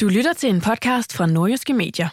Du lytter til en podcast fra Nordjyske Medier.